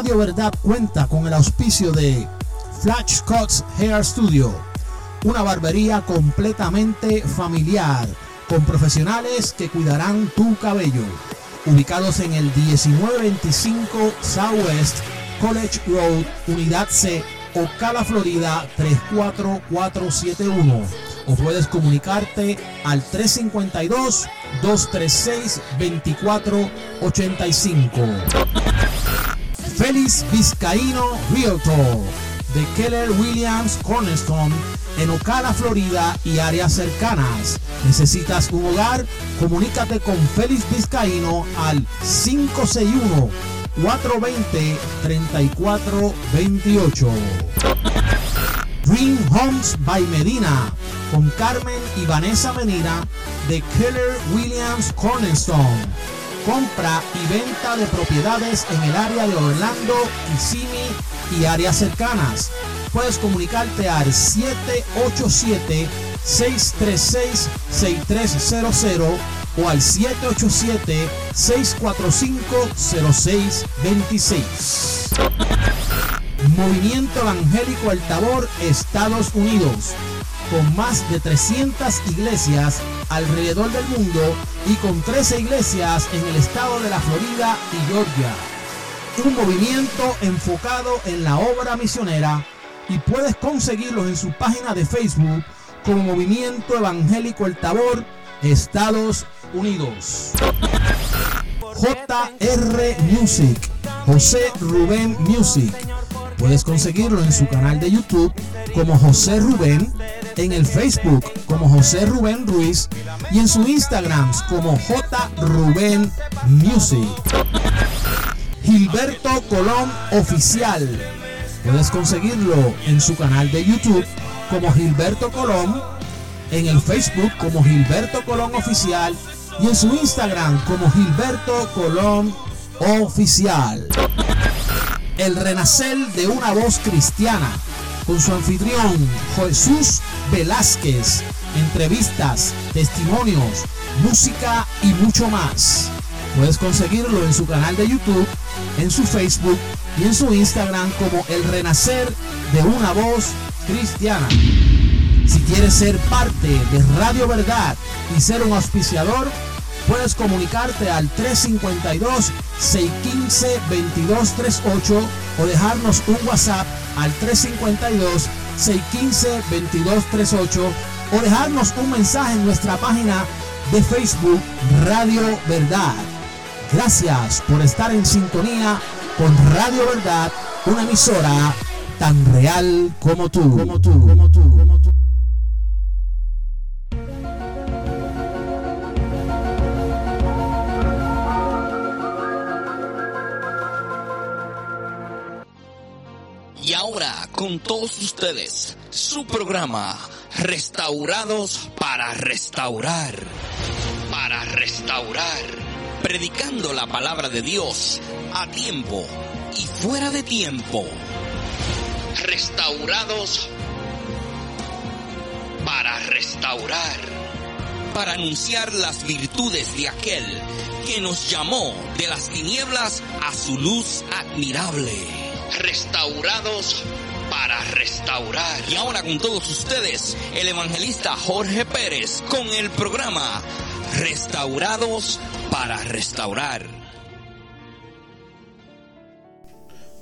Radio Verdad cuenta con el auspicio de Flash Cuts Hair Studio, una barbería completamente familiar con profesionales que cuidarán tu cabello. Ubicados en el 1925 Southwest College Road, Unidad C, Ocala, Florida 34471. O puedes comunicarte al 352-236-2485. Félix Vizcaíno Realtor de Keller Williams Cornerstone en Ocala, Florida y áreas cercanas. ¿Necesitas un hogar? Comunícate con Félix Vizcaíno al 561 420 3428. Dream Homes by Medina con Carmen y Vanessa Medina de Keller Williams Cornerstone. Compra y venta de propiedades en el área de Orlando, Kissimmee y áreas cercanas. Puedes comunicarte al 787-636-6300 o al 787-645-0626. Movimiento Evangélico El Tabor, Estados Unidos, con más de 300 iglesias alrededor del mundo y con 13 iglesias en el estado de la Florida y Georgia un movimiento enfocado en la obra misionera y puedes conseguirlos en su página de Facebook como Movimiento Evangélico El Tabor, Estados Unidos. JR Music, José Rubén Music. Puedes conseguirlo en su canal de YouTube como José Rubén, en el Facebook como José Rubén Ruiz y en su Instagram como J Rubén Music. Gilberto Colón Oficial. Puedes conseguirlo en su canal de YouTube como Gilberto Colón, en el Facebook como Gilberto Colón Oficial y en su Instagram como Gilberto Colón Oficial. El renacer de una voz cristiana con su anfitrión Jesús Velázquez. Entrevistas, testimonios, música y mucho más. Puedes conseguirlo en su canal de YouTube, en su Facebook y en su Instagram como El Renacer de una Voz Cristiana. Si quieres ser parte de Radio Verdad y ser un auspiciador, puedes comunicarte al 352-615-2238 o dejarnos un WhatsApp al 352-615-2238 o dejarnos un mensaje en nuestra página de Facebook Radio Verdad. Gracias por estar en sintonía con Radio Verdad, una emisora tan real como tú. Con todos ustedes, su programa, Restaurados para Restaurar. Para restaurar predicando la palabra de Dios a tiempo y fuera de tiempo. Restaurados para restaurar, para anunciar las virtudes de aquel que nos llamó de las tinieblas a su luz admirable. Restaurados restaurar. Y ahora con todos ustedes, el evangelista Jorge Pérez con el programa Restaurados para restaurar.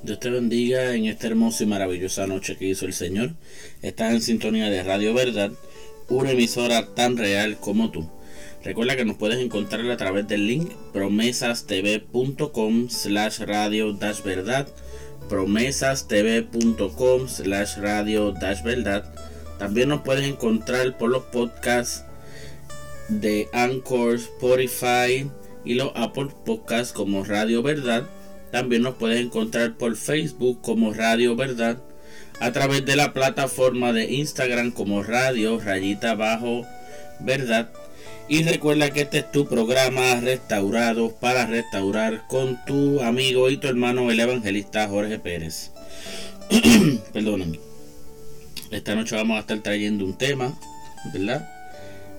Dios te bendiga en esta hermosa y maravillosa noche que hizo el Señor. Estás en sintonía de Radio Verdad, una emisora tan real como tú. Recuerda que nos puedes encontrar a través del link promesastv.com slash radio dash verdad promesastv.com slash radio dash verdad también nos puedes encontrar por los podcasts de Anchor, Spotify y los Apple Podcasts como Radio Verdad. También nos puedes encontrar por Facebook como Radio Verdad. A través de la plataforma de Instagram como Radio Rayita Bajo Verdad. Y recuerda que este es tu programa restaurado para restaurar con tu amigo y tu hermano el evangelista Jorge Pérez. Perdónenme. Esta noche vamos a estar trayendo un tema, ¿verdad?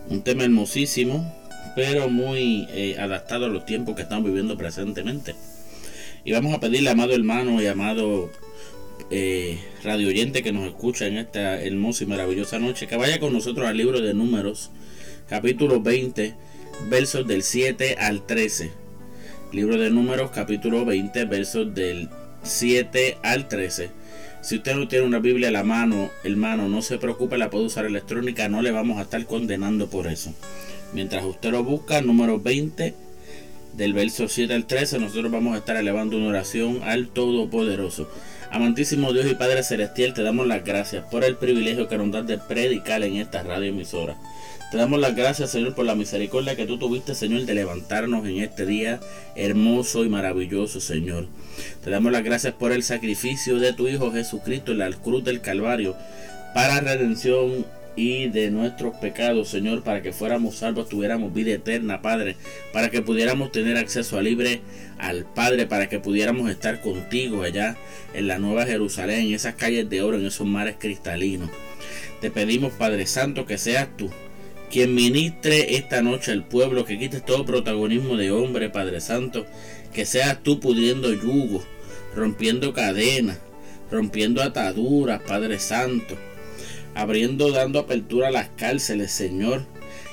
Un tema hermosísimo, pero muy eh, adaptado a los tiempos que estamos viviendo presentemente. Y vamos a pedirle, amado hermano y amado eh, radio oyente que nos escucha en esta hermosa y maravillosa noche, que vaya con nosotros al libro de números, capítulo 20, versos del 7 al 13. Libro de números, capítulo 20, versos del 7 al 13. Si usted no tiene una Biblia a la mano, hermano, no se preocupe, la puede usar electrónica, no le vamos a estar condenando por eso. Mientras usted lo busca, número 20, del verso 7 al 13, nosotros vamos a estar elevando una oración al Todopoderoso. Amantísimo Dios y Padre Celestial, te damos las gracias por el privilegio que nos das de predicar en esta radio emisora. Te damos las gracias, Señor, por la misericordia que tú tuviste, Señor, de levantarnos en este día hermoso y maravilloso, Señor. Te damos las gracias por el sacrificio de tu Hijo Jesucristo en la cruz del Calvario para redención y de nuestros pecados, Señor, para que fuéramos salvos, tuviéramos vida eterna, Padre, para que pudiéramos tener acceso libre al Padre, para que pudiéramos estar contigo allá en la Nueva Jerusalén, en esas calles de oro, en esos mares cristalinos. Te pedimos, Padre Santo, que seas tú quien ministre esta noche al pueblo, que quites todo protagonismo de hombre, Padre Santo, que seas tú pudiendo yugo, rompiendo cadenas, rompiendo ataduras, Padre Santo, abriendo, dando apertura a las cárceles, Señor,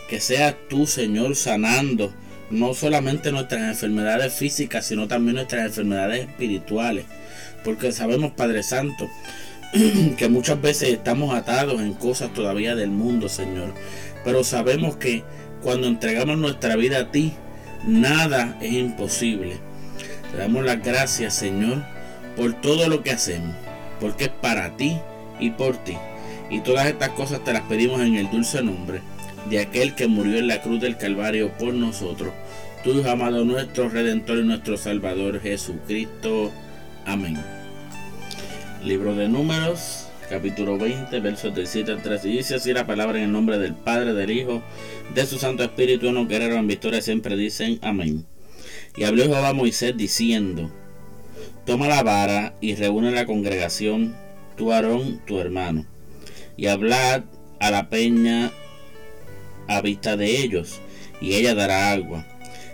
que seas tú, Señor, sanando no solamente nuestras enfermedades físicas, sino también nuestras enfermedades espirituales, porque sabemos, Padre Santo, que muchas veces estamos atados en cosas todavía del mundo, Señor. Pero sabemos que cuando entregamos nuestra vida a ti, nada es imposible. Te damos las gracias, Señor, por todo lo que hacemos, porque es para ti y por ti. Y todas estas cosas te las pedimos en el dulce nombre de aquel que murió en la cruz del Calvario por nosotros, tu amado nuestro Redentor y nuestro Salvador Jesucristo. Amén. Libro de Números, capítulo 20, versos del 7 al 13. Y dice así la palabra en el nombre del Padre, del Hijo, de su Santo Espíritu, uno guerrero en victoria siempre dicen amén. Y habló Jehová a Moisés diciendo, Toma la vara y reúne la congregación, tu Aarón, tu hermano, y hablad a la peña a vista de ellos, y ella dará agua.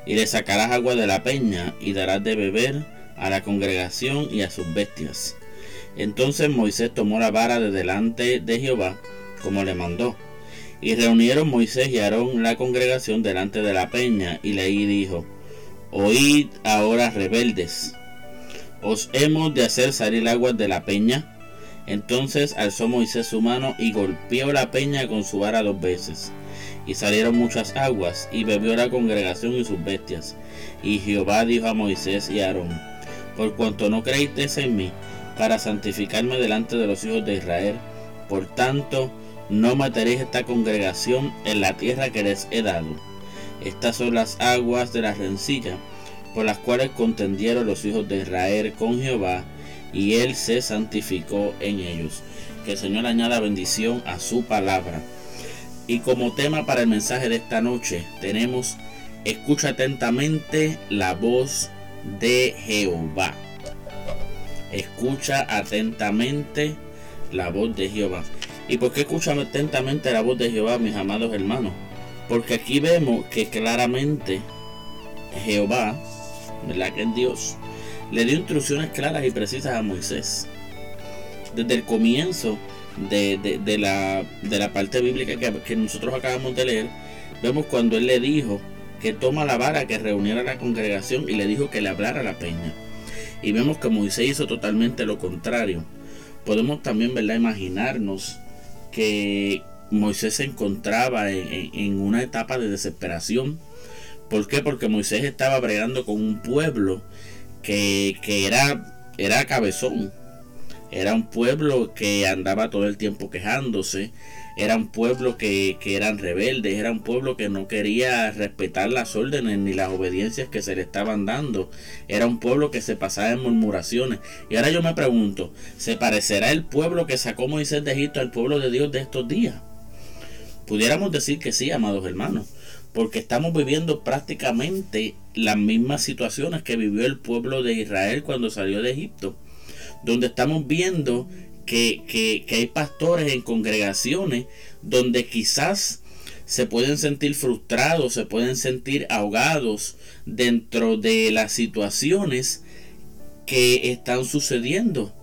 Y le sacarás agua de la peña, y darás de beber a la congregación y a sus bestias. Entonces Moisés tomó la vara de delante de Jehová, como le mandó. Y reunieron Moisés y Aarón la congregación delante de la peña, y leí dijo, Oíd ahora rebeldes, ¿os hemos de hacer salir agua de la peña? Entonces alzó Moisés su mano y golpeó la peña con su vara dos veces. Y salieron muchas aguas, y bebió la congregación y sus bestias. Y Jehová dijo a Moisés y Aarón, Por cuanto no creísteis en mí, para santificarme delante de los hijos de Israel. Por tanto, no meteréis esta congregación en la tierra que les he dado. Estas son las aguas de la rencilla, por las cuales contendieron los hijos de Israel con Jehová, y él se santificó en ellos. Que el Señor añada bendición a su palabra. Y como tema para el mensaje de esta noche tenemos, escucha atentamente la voz de Jehová. Escucha atentamente la voz de Jehová. ¿Y por qué escucha atentamente la voz de Jehová, mis amados hermanos? Porque aquí vemos que claramente Jehová, ¿verdad? Que es Dios, le dio instrucciones claras y precisas a Moisés. Desde el comienzo de, la, de la, parte bíblica que, que nosotros acabamos de leer, vemos cuando él le dijo que toma la vara, que reuniera a la congregación y le dijo que le hablara a la peña y vemos que Moisés hizo totalmente lo contrario. Podemos también ¿verdad? imaginarnos que Moisés se encontraba en, una etapa de desesperación. ¿Por qué? Porque Moisés estaba bregando con un pueblo que, que era, era cabezón. Era un pueblo que andaba todo el tiempo quejándose, era un pueblo que, que, eran rebeldes, era un pueblo que no quería respetar las órdenes ni las obediencias que se le estaban dando, era un pueblo que se pasaba en murmuraciones. Y ahora yo me pregunto, ¿se parecerá el pueblo que sacó Moisés de Egipto al pueblo de Dios de estos días? Pudiéramos decir que sí, amados hermanos, porque estamos viviendo prácticamente las mismas situaciones que vivió el pueblo de Israel cuando salió de Egipto, donde estamos viendo que, hay pastores en congregaciones donde quizás se pueden sentir frustrados, se pueden sentir ahogados dentro de las situaciones que están sucediendo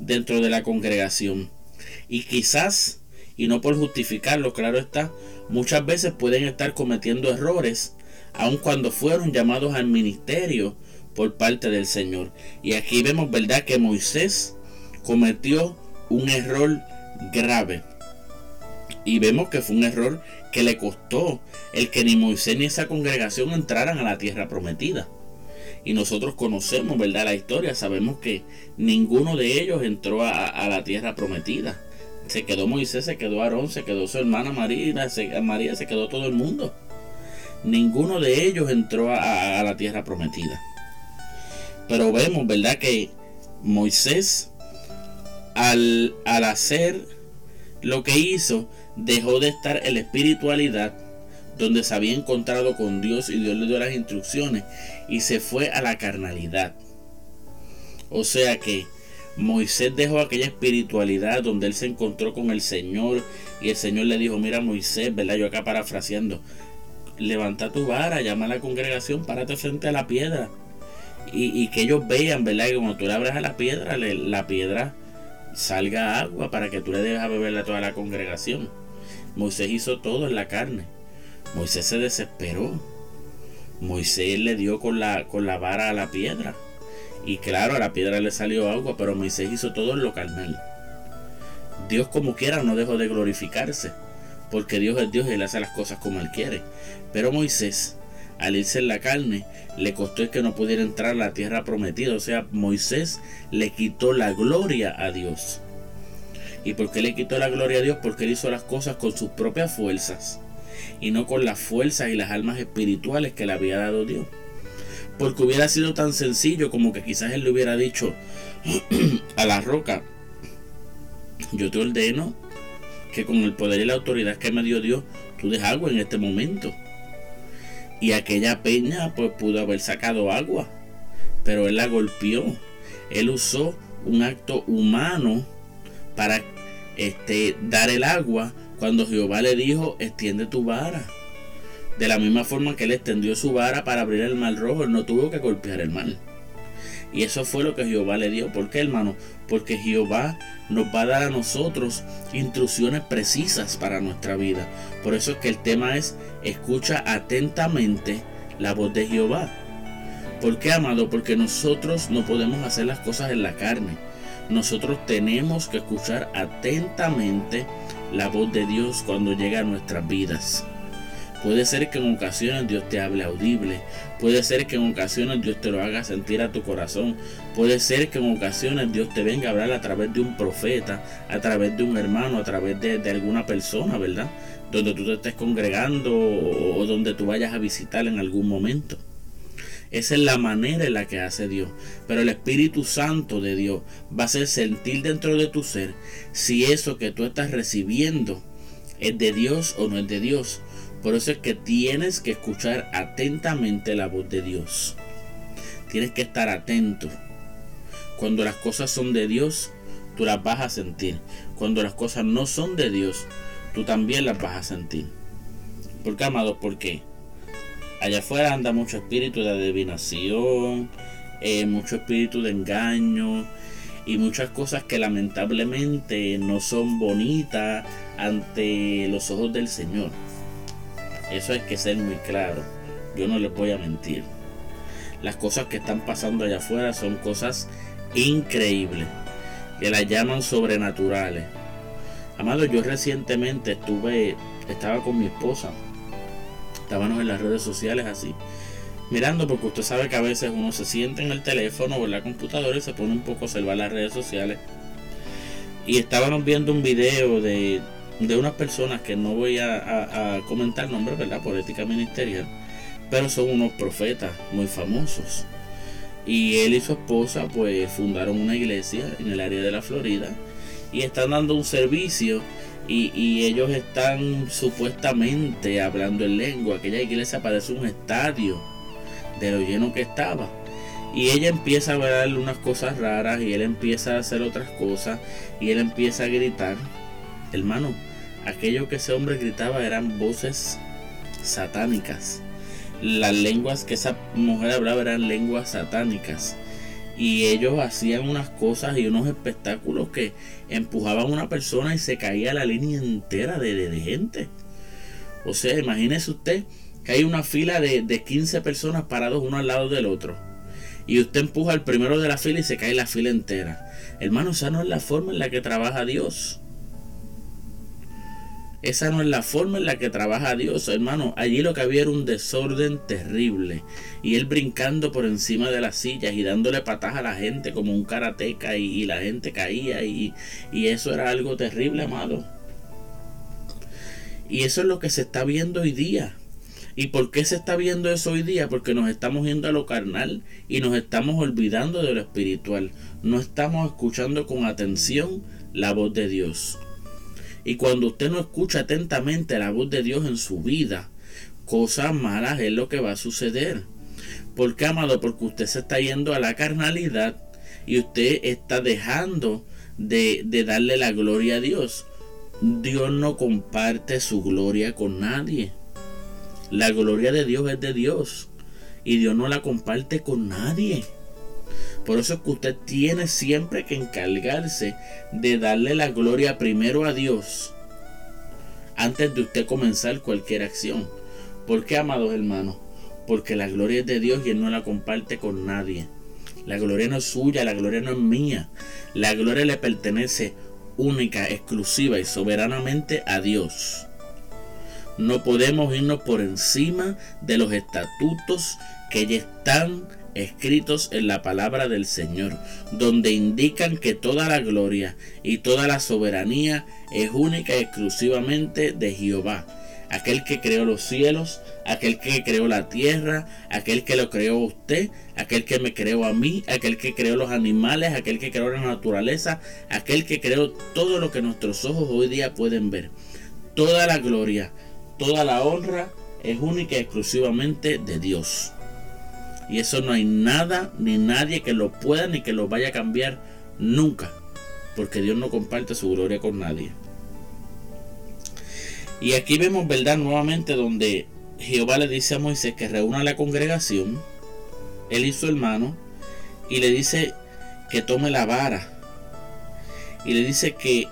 dentro de la congregación. Y quizás, y no por justificarlo, claro está, muchas veces pueden estar cometiendo errores, aun cuando fueron llamados al ministerio por parte del Señor. Y aquí vemos, ¿verdad?, que Moisés cometió un error grave. Y vemos que fue un error que le costó el que ni Moisés ni esa congregación entraran a la tierra prometida. Y nosotros conocemos, ¿verdad? La historia, sabemos que ninguno de ellos entró a, la tierra prometida. Se quedó Moisés, se quedó Aarón, se quedó su hermana María, se, María, se quedó todo el mundo. Ninguno de ellos entró a, a la tierra prometida. Pero vemos, ¿verdad? Que Moisés, al, al hacer lo que hizo, dejó de estar en la espiritualidad donde se había encontrado con Dios y Dios le dio las instrucciones y se fue a la carnalidad. O sea que Moisés dejó aquella espiritualidad donde él se encontró con el Señor y el Señor le dijo, mira Moisés, ¿verdad? Yo acá parafraseando, levanta tu vara, llama a la congregación, párate frente a la piedra y, que ellos vean, ¿verdad? Que cuando tú le abras a la piedra, la piedra salga agua para que tú le dejes a beber a toda la congregación. Moisés hizo todo en la carne. Moisés se desesperó. Moisés le dio con la, con la vara a la piedra. Y claro, a la piedra le salió agua, pero Moisés hizo todo en lo carnal. Dios como quiera no dejó de glorificarse, porque Dios es Dios y él hace las cosas como él quiere. Pero Moisés, al irse en la carne, le costó que no pudiera entrar a la tierra prometida. O sea, Moisés le quitó la gloria a Dios. ¿Y por qué le quitó la gloria a Dios? Porque él hizo las cosas con sus propias fuerzas y no con las fuerzas y las almas espirituales que le había dado Dios. Porque hubiera sido tan sencillo como que quizás él le hubiera dicho a la roca, yo te ordeno que con el poder y la autoridad que me dio Dios, tú des agua en este momento. Y aquella peña pues pudo haber sacado agua, pero él la golpeó. Él usó un acto humano para este, dar el agua cuando Jehová le dijo, extiende tu vara. De la misma forma que él extendió su vara para abrir el mar rojo, él no tuvo que golpear el mar. Y eso fue lo que Jehová le dio. ¿Por qué, hermano? Porque Jehová nos va a dar a nosotros instrucciones precisas para nuestra vida. Por eso es que el tema es escucha atentamente la voz de Jehová. ¿Por qué, amado? Porque nosotros no podemos hacer las cosas en la carne. Nosotros tenemos que escuchar atentamente la voz de Dios cuando llega a nuestras vidas. Puede ser que en ocasiones Dios te hable audible. Puede ser que en ocasiones Dios te lo haga sentir a tu corazón. Puede ser que en ocasiones Dios te venga a hablar a través de un profeta, a través de un hermano, a través de, alguna persona, ¿verdad? Donde tú te estés congregando o donde tú vayas a visitar en algún momento. Esa es la manera en la que hace Dios. Pero el Espíritu Santo de Dios va a hacer sentir dentro de tu ser si eso que tú estás recibiendo es de Dios o no es de Dios. Por eso es que tienes que escuchar atentamente la voz de Dios. Tienes que estar atento. Cuando las cosas son de Dios, tú las vas a sentir. Cuando las cosas no son de Dios, tú también las vas a sentir. ¿Por qué, amado? ¿Por qué? allá afuera anda mucho espíritu de adivinación, eh, mucho espíritu de engaño y muchas cosas que lamentablemente no son bonitas ante los ojos del Señor. Eso hay que ser muy claro. Yo no les voy a mentir. Las cosas que están pasando allá afuera son cosas increíbles. Que las llaman sobrenaturales. Amado, yo recientemente estuve, estaba con mi esposa estábamos en las redes sociales así, mirando, porque usted sabe que a veces uno se siente en el teléfono o en la computadora y se pone un poco a observar las redes sociales. Y estábamos viendo un video de, de unas personas que no voy a, comentar nombres, ¿verdad? Por ética ministerial, pero son unos profetas muy famosos. Y él y su esposa pues fundaron una iglesia en el área de la Florida y están dando un servicio y, ellos están supuestamente hablando en lengua. Aquella iglesia parece un estadio de lo lleno que estaba. Y ella empieza a ver unas cosas raras y él empieza a hacer otras cosas y él empieza a gritar. Hermano, aquello que ese hombre gritaba eran voces satánicas. Las lenguas que esa mujer hablaba eran lenguas satánicas. y ellos hacían unas cosas y unos espectáculos que empujaban a una persona y se caía la línea entera de, gente. O sea, imagínese usted que hay una fila de, de 15 personas parados uno al lado del otro. Y usted empuja al primero de la fila y se cae la fila entera. Hermano, esa no es la forma en la que trabaja Dios. Esa no es la forma en la que trabaja Dios, hermano. Allí lo que había era un desorden terrible. Y él brincando por encima de las sillas y dándole patas a la gente como un karateca y, la gente caía y, y eso era algo terrible, amado. Y eso es lo que se está viendo hoy día. ¿Y por qué se está viendo eso hoy día? Porque nos estamos yendo a lo carnal y nos estamos olvidando de lo espiritual. No estamos escuchando con atención la voz de Dios. Y cuando usted no escucha atentamente la voz de Dios en su vida, cosas malas es lo que va a suceder. ¿Por qué, amado? Porque usted se está yendo a la carnalidad y usted está dejando de, de darle la gloria a Dios. Dios no comparte su gloria con nadie. La gloria de Dios es de Dios y Dios no la comparte con nadie. Por eso es que usted tiene siempre que encargarse de darle la gloria primero a Dios antes de usted comenzar cualquier acción. ¿Por qué, amados hermanos? Porque la gloria es de Dios y Él no la comparte con nadie. La gloria no es suya, la gloria no es mía. La gloria le pertenece única, exclusiva y soberanamente a Dios. No podemos irnos por encima de los estatutos que ya están escritos en la palabra del Señor, donde indican que toda la gloria y toda la soberanía es única y exclusivamente de Jehová, aquel que creó los cielos, aquel que creó la tierra, aquel que lo creó usted, aquel que me creó a mí, aquel que creó los animales, aquel que creó la naturaleza, aquel que creó todo lo que nuestros ojos hoy día pueden ver. Toda la gloria, toda la honra es única y exclusivamente de Dios. Y eso no hay nada ni nadie que lo pueda ni que lo vaya a cambiar nunca. Porque Dios no comparte su gloria con nadie. Y aquí vemos, ¿verdad? Nuevamente donde Jehová le dice a Moisés que reúna la congregación, él y su hermano, y le dice que tome la vara. Y le dice que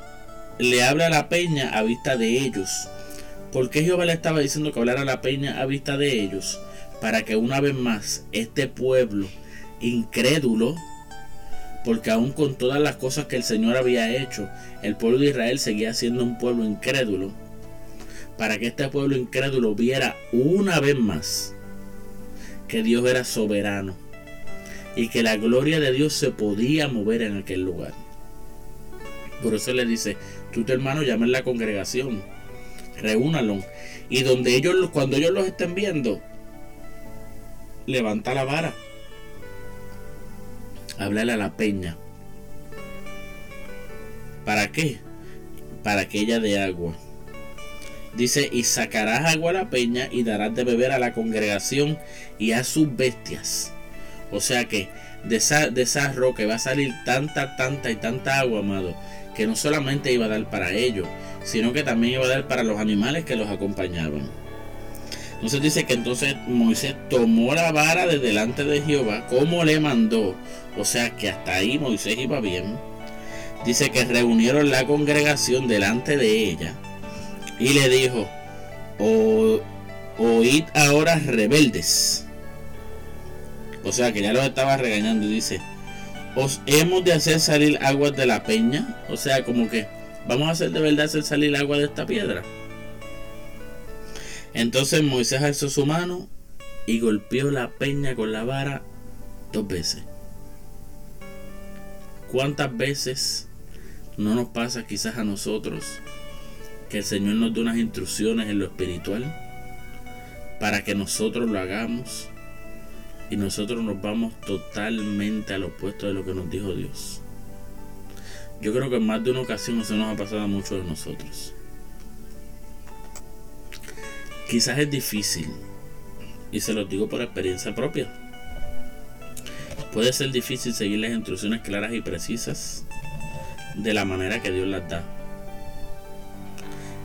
le hable a la peña a vista de ellos. ¿Por qué Jehová le estaba diciendo que hablara a la peña a vista de ellos? Para que una vez más este pueblo incrédulo, porque aún con todas las cosas que el Señor había hecho, el pueblo de Israel seguía siendo un pueblo incrédulo, para que este pueblo incrédulo viera una vez más que Dios era soberano y que la gloria de Dios se podía mover en aquel lugar. Por eso le dice, tú tu hermano llamen la congregación, reúnalo. Y donde ellos, cuando ellos los estén viendo, levanta la vara. Háblale a la peña. ¿Para qué? Para que ella dé agua. Dice, y sacarás agua a la peña y darás de beber a la congregación y a sus bestias. O sea que de esa, de esa roca va a salir tanta, tanta y tanta agua, amado, que no solamente iba a dar para ellos, sino que también iba a dar para los animales que los acompañaban. Entonces dice que entonces Moisés tomó la vara de delante de Jehová como le mandó. O sea que hasta ahí Moisés iba bien. Dice que reunieron la congregación delante de ella y le dijo, oíd ahora rebeldes. O sea que ya los estaba regañando. Dice, os hemos de hacer salir aguas de la peña. O sea, como que vamos a hacer de verdad hacer salir agua de esta piedra. Entonces Moisés alzó su mano y golpeó la peña con la vara dos veces. ¿Cuántas veces no nos pasa quizás a nosotros que el Señor nos dé unas instrucciones en lo espiritual para que nosotros lo hagamos y nosotros nos vamos totalmente al opuesto de lo que nos dijo Dios? Yo creo que en más de una ocasión eso nos ha pasado a muchos de nosotros. Quizás es difícil, y se lo digo por experiencia propia. Puede ser difícil seguir las instrucciones claras y precisas de la manera que Dios las da.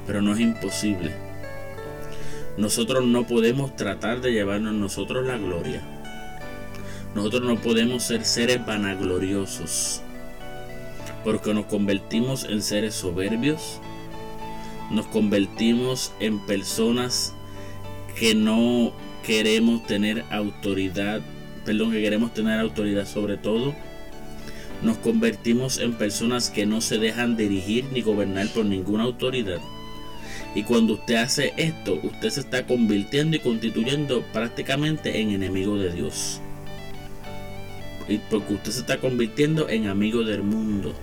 Pero no es imposible. Nosotros no podemos tratar de llevarnos nosotros la gloria. Nosotros no podemos ser seres vanagloriosos. Porque nos convertimos en seres soberbios. Nos convertimos en personas que no queremos tener autoridad. Perdón, que queremos tener autoridad sobre todo. Nos convertimos en personas que no se dejan dirigir ni gobernar por ninguna autoridad y cuando usted hace esto, usted se está convirtiendo y constituyendo prácticamente en enemigo de Dios. Y porque usted se está convirtiendo en amigo del mundo.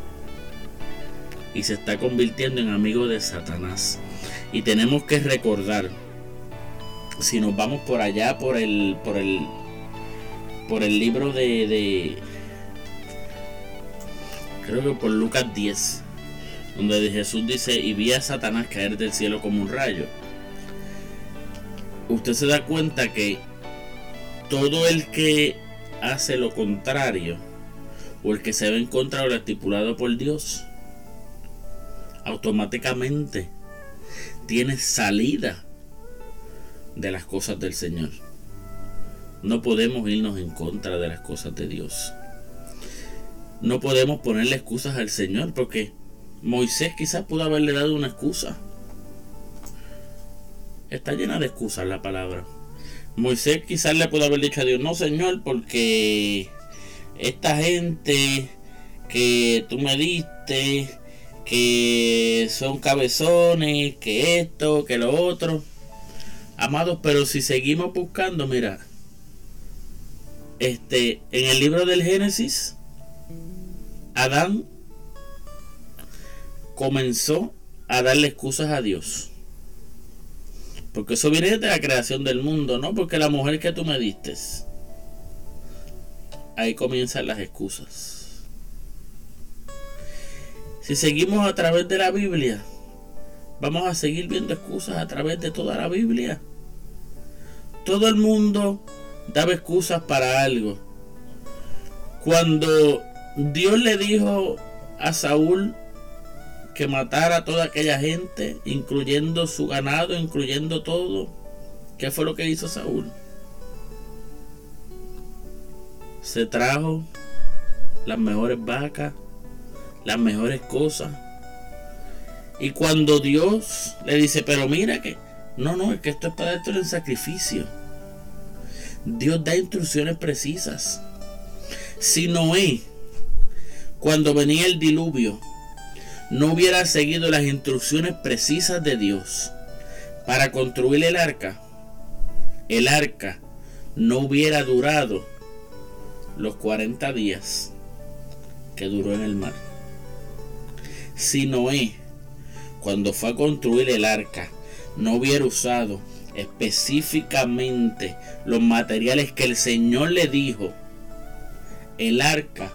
Y se está convirtiendo en amigo de Satanás. Y tenemos que recordar, si nos vamos por allá, por el, por el, por el libro de, de creo que por Lucas 10 donde Jesús dice, y vi a Satanás caer del cielo como un rayo. Usted se da cuenta que todo el que hace lo contrario, o el que se ve en contra de lo estipulado por Dios, automáticamente tiene salida de las cosas del Señor. No podemos irnos en contra de las cosas de Dios. No podemos ponerle excusas al Señor porque Moisés quizás pudo haberle dado una excusa. Está llena de excusas la palabra. Moisés quizás le pudo haber dicho a Dios, no Señor, porque esta gente que tú me diste, que son cabezones, que esto, que lo otro. Amados, pero si seguimos buscando, mira, este, en el libro del Génesis, Adán comenzó a darle excusas a Dios. Porque eso viene de la creación del mundo, ¿no? Porque la mujer que tú me diste. Ahí comienzan las excusas. Si seguimos a través de la Biblia, vamos a seguir viendo excusas a través de toda la Biblia. Todo el mundo daba excusas para algo. Cuando Dios le dijo a Saúl que matara a toda aquella gente, incluyendo su ganado, incluyendo todo. ¿Qué fue lo que hizo Saúl? Se trajo las mejores vacas, las mejores cosas. Y cuando Dios le dice, pero mira que, no, no, es que esto es para esto en sacrificio. Dios da instrucciones precisas. Si Noé, cuando venía el diluvio, no hubiera seguido las instrucciones precisas de Dios para construir el arca, el arca no hubiera durado los 40 días que duró en el mar. Si Noé, cuando fue a construir el arca, no hubiera usado específicamente los materiales que el Señor le dijo, el arca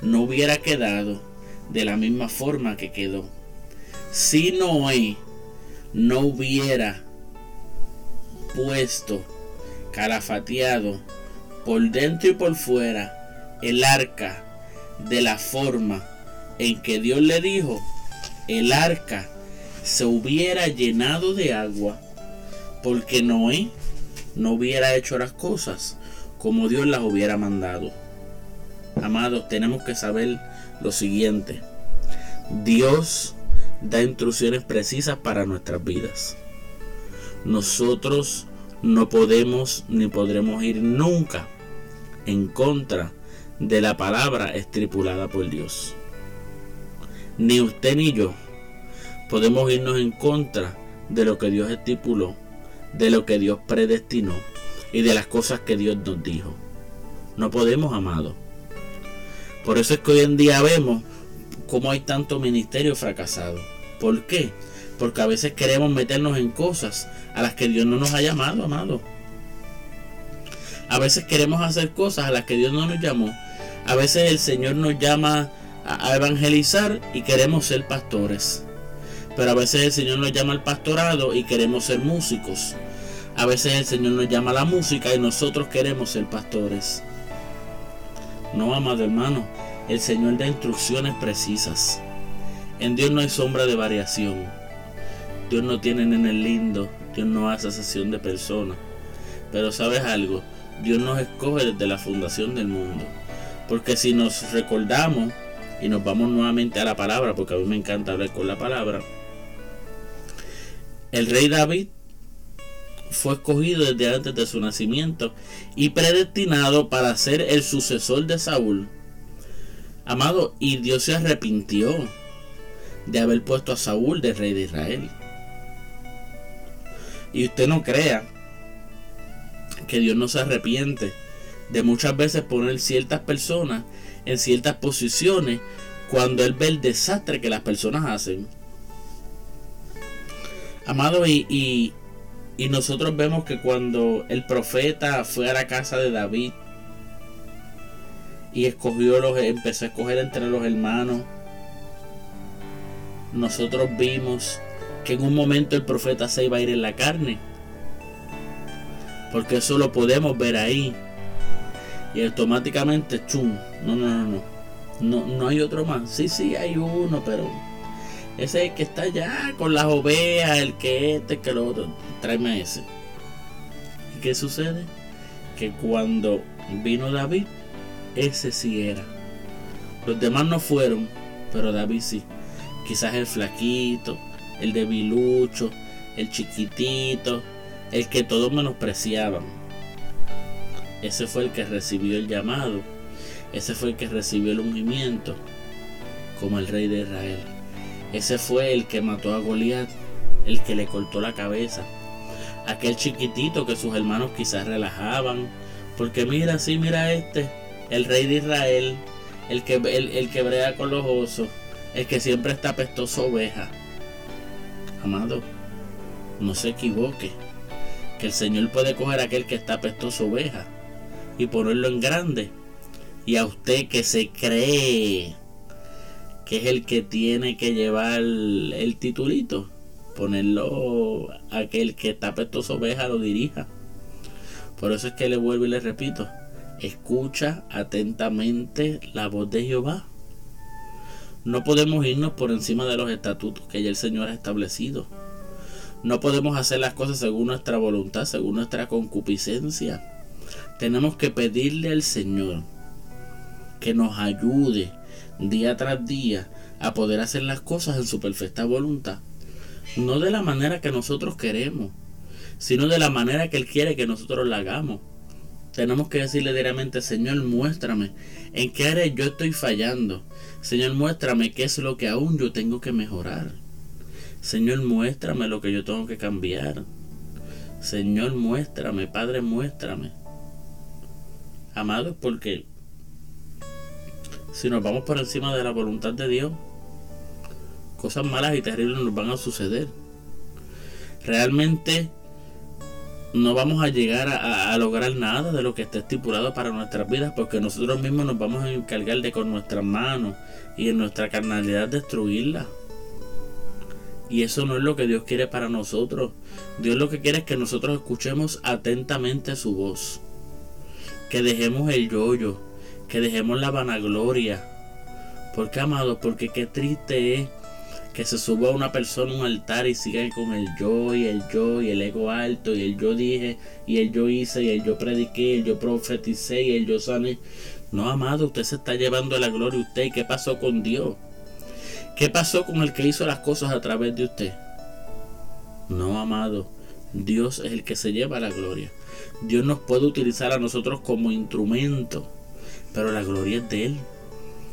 no hubiera quedado de la misma forma que quedó. Si Noé no hubiera puesto calafateado por dentro y por fuera el arca de la forma en que Dios le dijo, el arca se hubiera llenado de agua porque Noé no hubiera hecho las cosas como Dios las hubiera mandado. Amados, tenemos que saber lo siguiente. Dios da instrucciones precisas para nuestras vidas. Nosotros no podemos ni podremos ir nunca en contra de la palabra estipulada por Dios. Ni usted ni yo podemos irnos en contra de lo que Dios estipuló, de lo que Dios predestinó y de las cosas que Dios nos dijo. No podemos, amado. Por eso es que hoy en día vemos cómo hay tanto ministerio fracasado. ¿Por qué? Porque a veces queremos meternos en cosas a las que Dios no nos ha llamado, amado. A veces queremos hacer cosas a las que Dios no nos llamó. A veces el Señor nos llama a evangelizar y queremos ser pastores. Pero a veces el Señor nos llama al pastorado y queremos ser músicos. A veces el Señor nos llama a la música y nosotros queremos ser pastores. No, amado hermano, el Señor da instrucciones precisas. En Dios no hay sombra de variación. Dios no tiene en el lindo, Dios no hace sesión de personas. Pero sabes algo, Dios nos escoge desde la fundación del mundo. Porque si nos recordamos y nos vamos nuevamente a la palabra, porque a mí me encanta hablar con la palabra, el rey David fue escogido desde antes de su nacimiento y predestinado para ser el sucesor de Saúl. Amado, y Dios se arrepintió de haber puesto a Saúl de rey de Israel. Y usted no crea que Dios no se arrepiente de muchas veces poner ciertas personas en ciertas posiciones cuando Él ve el desastre que las personas hacen. Amado, y, y, nosotros vemos que cuando el profeta fue a la casa de David y escogió los, empezó a escoger entre los hermanos, nosotros vimos que en un momento el profeta se iba a ir en la carne. Porque eso lo podemos ver ahí. Y automáticamente, chum, no, no, no, no. No, no hay otro más. Sí, sí, hay uno, pero ese es el que está allá con las ovejas, el que este, que lo otro. Tráeme ese. ¿Y qué sucede? Que cuando vino David, ese sí era. Los demás no fueron, pero David sí. Quizás el flaquito, el debilucho, el chiquitito, el que todos menospreciaban. Ese fue el que recibió el llamado. Ese fue el que recibió el ungimiento como el rey de Israel. Ese fue el que mató a Goliat, el que le cortó la cabeza. Aquel chiquitito que sus hermanos quizás relajaban. Porque mira, sí, mira este, el rey de Israel, el que, el, el que con los osos, el que siempre está pestoso oveja. Amado, no se equivoque, que el Señor puede coger a aquel que está pestoso oveja y ponerlo en grande. Y a usted que se cree que es el que tiene que llevar el titulito, ponerlo aquel que está pestoso oveja lo dirija. Por eso es que le vuelvo y le repito, escucha atentamente la voz de Jehová. No podemos irnos por encima de los estatutos que ya el Señor ha establecido. No podemos hacer las cosas según nuestra voluntad, según nuestra concupiscencia. Tenemos que pedirle al Señor que nos ayude día tras día a poder hacer las cosas en su perfecta voluntad. No de la manera que nosotros queremos, sino de la manera que Él quiere que nosotros la hagamos. Tenemos que decirle diariamente, Señor, muéstrame en qué área yo estoy fallando. Señor, muéstrame qué es lo que aún yo tengo que mejorar. Señor, muéstrame lo que yo tengo que cambiar. Señor, muéstrame, Padre, muéstrame. Amados, porque si nos vamos por encima de la voluntad de Dios, cosas malas y terribles nos van a suceder. Realmente no vamos a llegar a, lograr nada de lo que esté estipulado para nuestras vidas porque nosotros mismos nos vamos a encargar de con nuestras manos y en nuestra carnalidad destruirla. Y eso no es lo que Dios quiere para nosotros. Dios lo que quiere es que nosotros escuchemos atentamente su voz. Que dejemos el yoyo, que dejemos la vanagloria. Porque, amados, porque qué triste es que se suba una persona a un altar y siga con el yo y el yo y el ego alto y el yo dije y el yo hice y el yo prediqué y el yo profeticé y el yo sané. No, amado, usted se está llevando la gloria usted. ¿Y qué pasó con Dios? ¿Qué pasó con el que hizo las cosas a través de usted? No, amado, Dios es el que se lleva la gloria. Dios nos puede utilizar a nosotros como instrumento pero la gloria es de Él.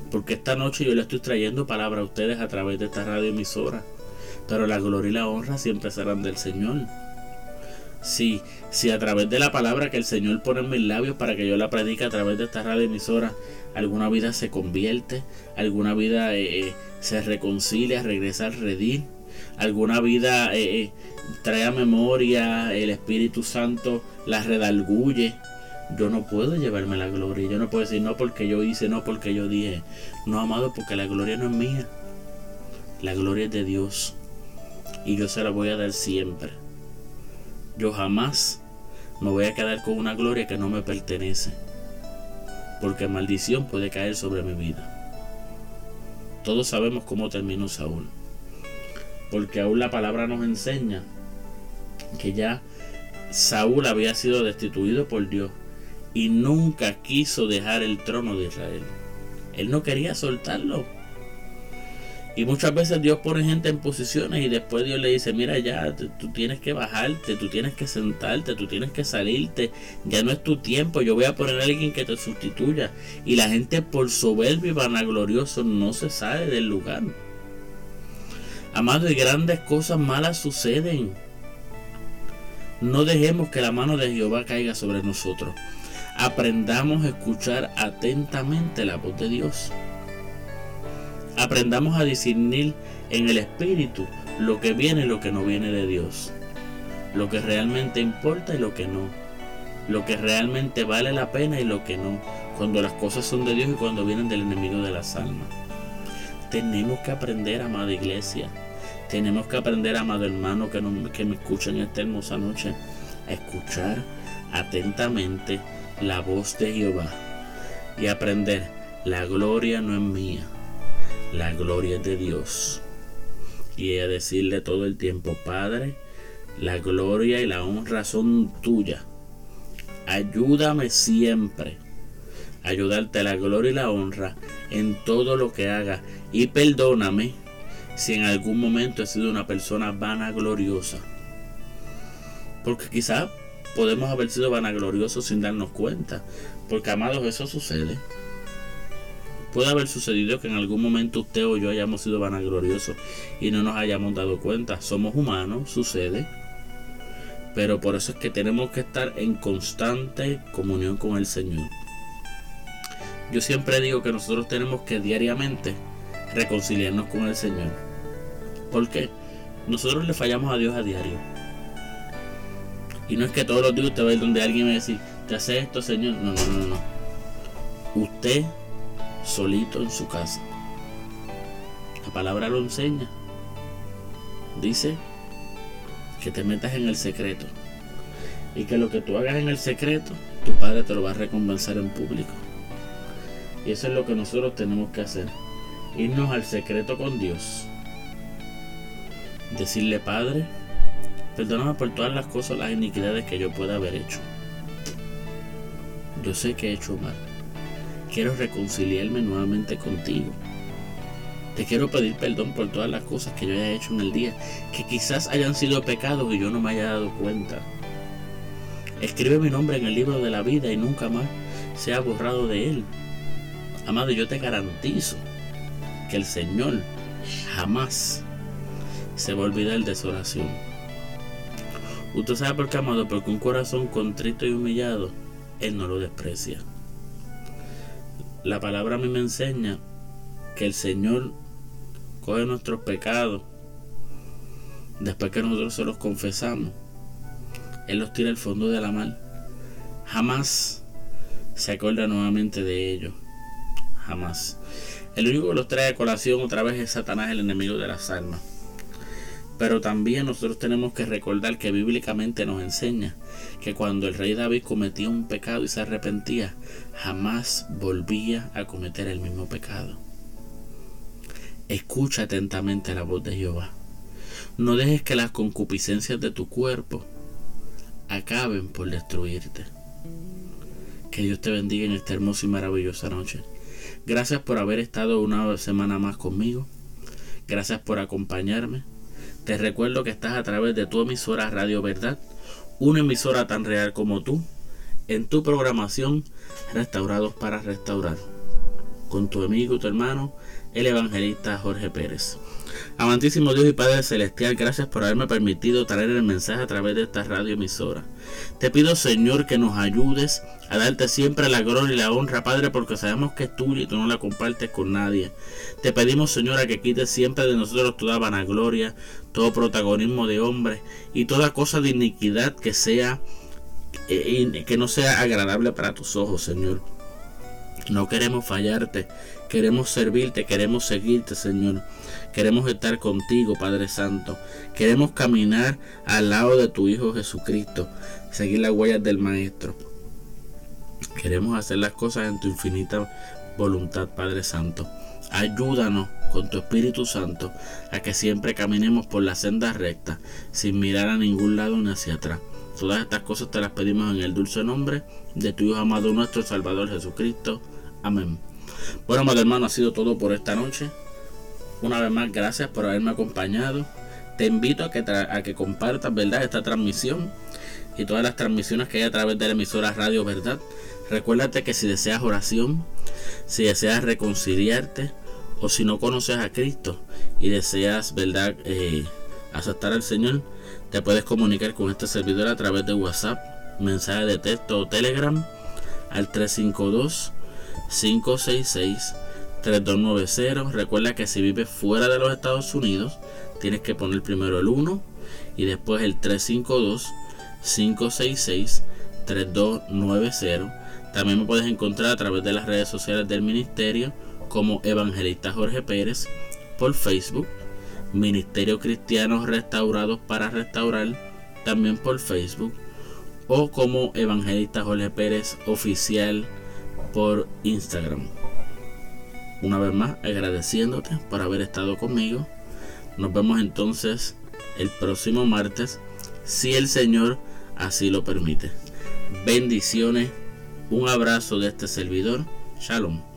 Porque esta noche yo le estoy trayendo palabra a ustedes a través de esta radio emisora. Pero la gloria y la honra siempre serán del Señor. Si, si a través de la palabra que el Señor pone en mis labios para que yo la predique a través de esta radio emisora, alguna vida se convierte, alguna vida eh, eh, se reconcilia, regresa al redil, alguna vida eh, trae a memoria el Espíritu Santo, la redalgulle, yo no puedo llevarme la gloria. Yo no puedo decir no porque yo hice, no porque yo dije. No, amado, porque la gloria no es mía. La gloria es de Dios. Y yo se la voy a dar siempre. Yo jamás me voy a quedar con una gloria que no me pertenece. Porque maldición puede caer sobre mi vida. Todos sabemos cómo terminó Saúl. Porque aún la palabra nos enseña que ya Saúl había sido destituido por Dios y nunca quiso dejar el trono de Israel. Él no quería soltarlo. Y muchas veces Dios pone gente en posiciones y después Dios le dice, mira ya, tú tienes que bajarte, tú tienes que sentarte, tú tienes que salirte, ya no es tu tiempo, yo voy a poner a alguien que te sustituya. Y la gente por soberbio y vanaglorioso no se sale del lugar. Amado, y grandes cosas malas suceden. No dejemos que la mano de Jehová caiga sobre nosotros. Aprendamos a escuchar atentamente la voz de Dios. Aprendamos a discernir en el Espíritu lo que viene y lo que no viene de Dios. Lo que realmente importa y lo que no. Lo que realmente vale la pena y lo que no. Cuando las cosas son de Dios y cuando vienen del enemigo de las almas. Tenemos que aprender, amada iglesia. Tenemos que aprender, amado hermano, que, que me escuchan esta hermosa noche, a escuchar atentamente la voz de Jehová y aprender, la gloria no es mía, la gloria es de Dios. Y a decirle todo el tiempo, Padre, la gloria y la honra son tuyas. Ayúdame siempre. Ayudarte la gloria y la honra en todo lo que haga. Y perdóname si en algún momento he sido una persona vanagloriosa. Porque quizás podemos haber sido vanagloriosos sin darnos cuenta. Porque amados, eso sucede. Puede haber sucedido que en algún momento usted o yo hayamos sido vanagloriosos y no nos hayamos dado cuenta. Somos humanos, sucede. Pero por eso es que tenemos que estar en constante comunión con el Señor. Yo siempre digo que nosotros tenemos que diariamente reconciliarnos con el Señor. Porque nosotros le fallamos a Dios a diario. Y no es que todos los días usted va a ir donde alguien me a decir, te hace esto, Señor. No, no, no, no. Usted solito en su casa. La palabra lo enseña. Dice que te metas en el secreto. Y que lo que tú hagas en el secreto, tu padre te lo va a recompensar en público. Y eso es lo que nosotros tenemos que hacer. Irnos al secreto con Dios. Decirle, Padre, perdóname por todas las cosas, las iniquidades que yo pueda haber hecho. Yo sé que he hecho mal quiero reconciliarme nuevamente contigo. Te quiero pedir perdón por todas las cosas que yo haya hecho en el día, que quizás hayan sido pecados y yo no me haya dado cuenta. Escribe mi nombre en el libro de la vida y nunca más sea borrado de él. Amado, yo te garantizo que el Señor jamás se va a olvidar de su oración. Usted sabe por qué, amado, porque un corazón contrito y humillado, Él no lo desprecia. La palabra a mí me enseña que el Señor coge nuestros pecados después que nosotros se los confesamos. Él los tira al fondo de la mar. Jamás se acuerda nuevamente de ellos. Jamás. El único que los trae a colación otra vez es Satanás, el enemigo de las almas. Pero también nosotros tenemos que recordar que bíblicamente nos enseña que cuando el rey David cometía un pecado y se arrepentía, jamás volvía a cometer el mismo pecado. Escucha atentamente la voz de Jehová. No dejes que las concupiscencias de tu cuerpo acaben por destruirte. Que Dios te bendiga en esta hermosa y maravillosa noche. Gracias por haber estado una semana más conmigo. Gracias por acompañarme. Te recuerdo que estás a través de tu emisora Radio Verdad, una emisora tan real como tú, en tu programación Restaurados para Restaurar, con tu amigo y tu hermano, el evangelista Jorge Pérez. Amantísimo Dios y Padre Celestial, gracias por haberme permitido traer el mensaje a través de esta radio emisora. Te pido, Señor, que nos ayudes a darte siempre la gloria y la honra, Padre, porque sabemos que es tuya y tú no la compartes con nadie. Te pedimos, Señor, a que quites siempre de nosotros toda vanagloria, todo protagonismo de hombre y toda cosa de iniquidad que sea eh, que no sea agradable para tus ojos, Señor. No queremos fallarte, queremos servirte, queremos seguirte, Señor. Queremos estar contigo, Padre Santo. Queremos caminar al lado de tu Hijo Jesucristo, seguir las huellas del Maestro. Queremos hacer las cosas en tu infinita voluntad, Padre Santo. Ayúdanos con tu Espíritu Santo a que siempre caminemos por la senda recta, sin mirar a ningún lado ni hacia atrás. Todas estas cosas te las pedimos en el dulce nombre de tu Hijo amado nuestro Salvador Jesucristo. Amén. Bueno, amado hermano, ha sido todo por esta noche. Una vez más, gracias por haberme acompañado. Te invito a que, a que compartas, ¿verdad?, esta transmisión y todas las transmisiones que hay a través de la emisora Radio Verdad. Recuérdate que si deseas oración, si deseas reconciliarte o si no conoces a Cristo y deseas, ¿verdad?, eh, aceptar al Señor, te puedes comunicar con este servidor a través de WhatsApp, mensaje de texto o Telegram al 352 566 3290. Recuerda que si vives fuera de los Estados Unidos, tienes que poner primero el 1 y después el 352 566 3290. También me puedes encontrar a través de las redes sociales del ministerio como Evangelista Jorge Pérez por Facebook Ministerio Cristianos Restaurados para Restaurar, también por Facebook, o como Evangelista Jorge Pérez Oficial por Instagram. Una vez más, agradeciéndote por haber estado conmigo. Nos vemos entonces el próximo martes, si el Señor así lo permite. Bendiciones, un abrazo de este servidor. Shalom.